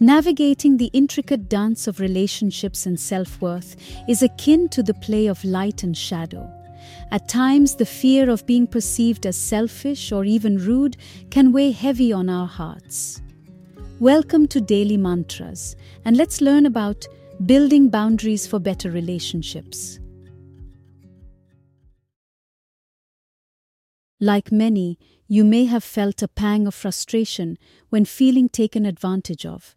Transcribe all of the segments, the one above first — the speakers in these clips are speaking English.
Navigating the intricate dance of relationships and self worth is akin to the play of light and shadow. At times, the fear of being perceived as selfish or even rude can weigh heavy on our hearts. Welcome to Daily Mantras, and let's learn about building boundaries for better relationships. Like many, you may have felt a pang of frustration when feeling taken advantage of,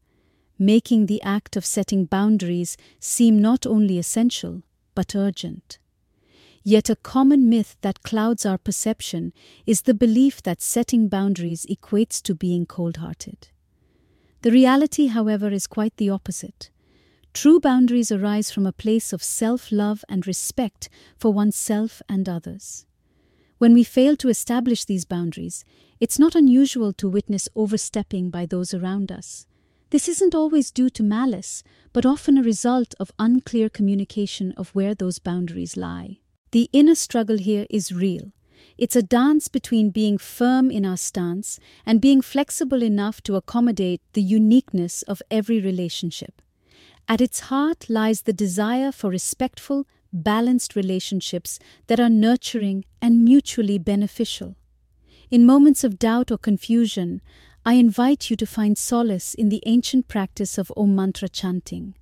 making the act of setting boundaries seem not only essential, but urgent. Yet a common myth that clouds our perception is the belief that setting boundaries equates to being cold hearted. The reality, however, is quite the opposite. True boundaries arise from a place of self love and respect for oneself and others. When we fail to establish these boundaries, it's not unusual to witness overstepping by those around us. This isn't always due to malice, but often a result of unclear communication of where those boundaries lie. The inner struggle here is real. It's a dance between being firm in our stance and being flexible enough to accommodate the uniqueness of every relationship. At its heart lies the desire for respectful, balanced relationships that are nurturing and mutually beneficial. In moments of doubt or confusion, I invite you to find solace in the ancient practice of Om Mantra chanting.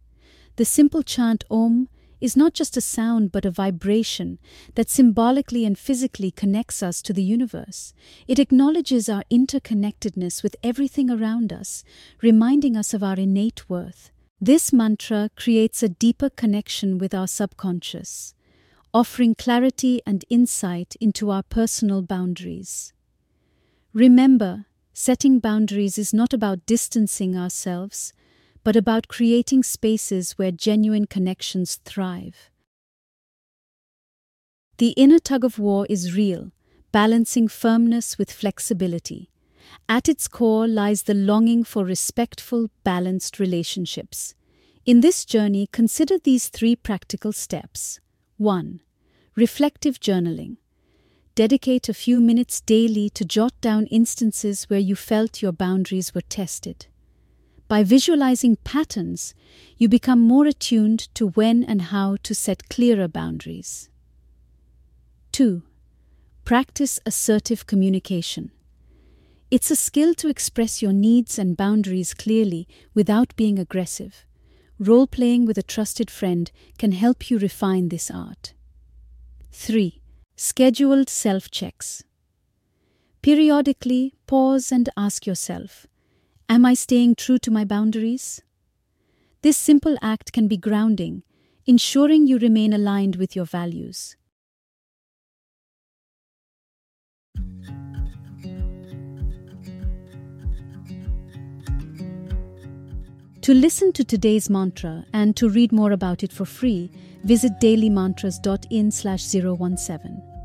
The simple chant Om is not just a sound but a vibration that symbolically and physically connects us to the universe. It acknowledges our interconnectedness with everything around us, reminding us of our innate worth. This mantra creates a deeper connection with our subconscious, offering clarity and insight into our personal boundaries. Remember, setting boundaries is not about distancing ourselves but about creating spaces where genuine connections thrive. The inner tug of war is real, balancing firmness with flexibility. At its core lies the longing for respectful, balanced relationships. In this journey, consider these three practical steps. 1. Reflective journaling. Dedicate a few minutes daily to jot down instances where you felt your boundaries were tested. By visualizing patterns, you become more attuned to when and how to set clearer boundaries. 2. Practice assertive communication. It's a skill to express your needs and boundaries clearly without being aggressive. Role playing with a trusted friend can help you refine this art. 3. Scheduled self checks. Periodically pause and ask yourself Am I staying true to my boundaries? This simple act can be grounding, ensuring you remain aligned with your values. To listen to today's mantra and to read more about it for free, visit dailymantras.in/017.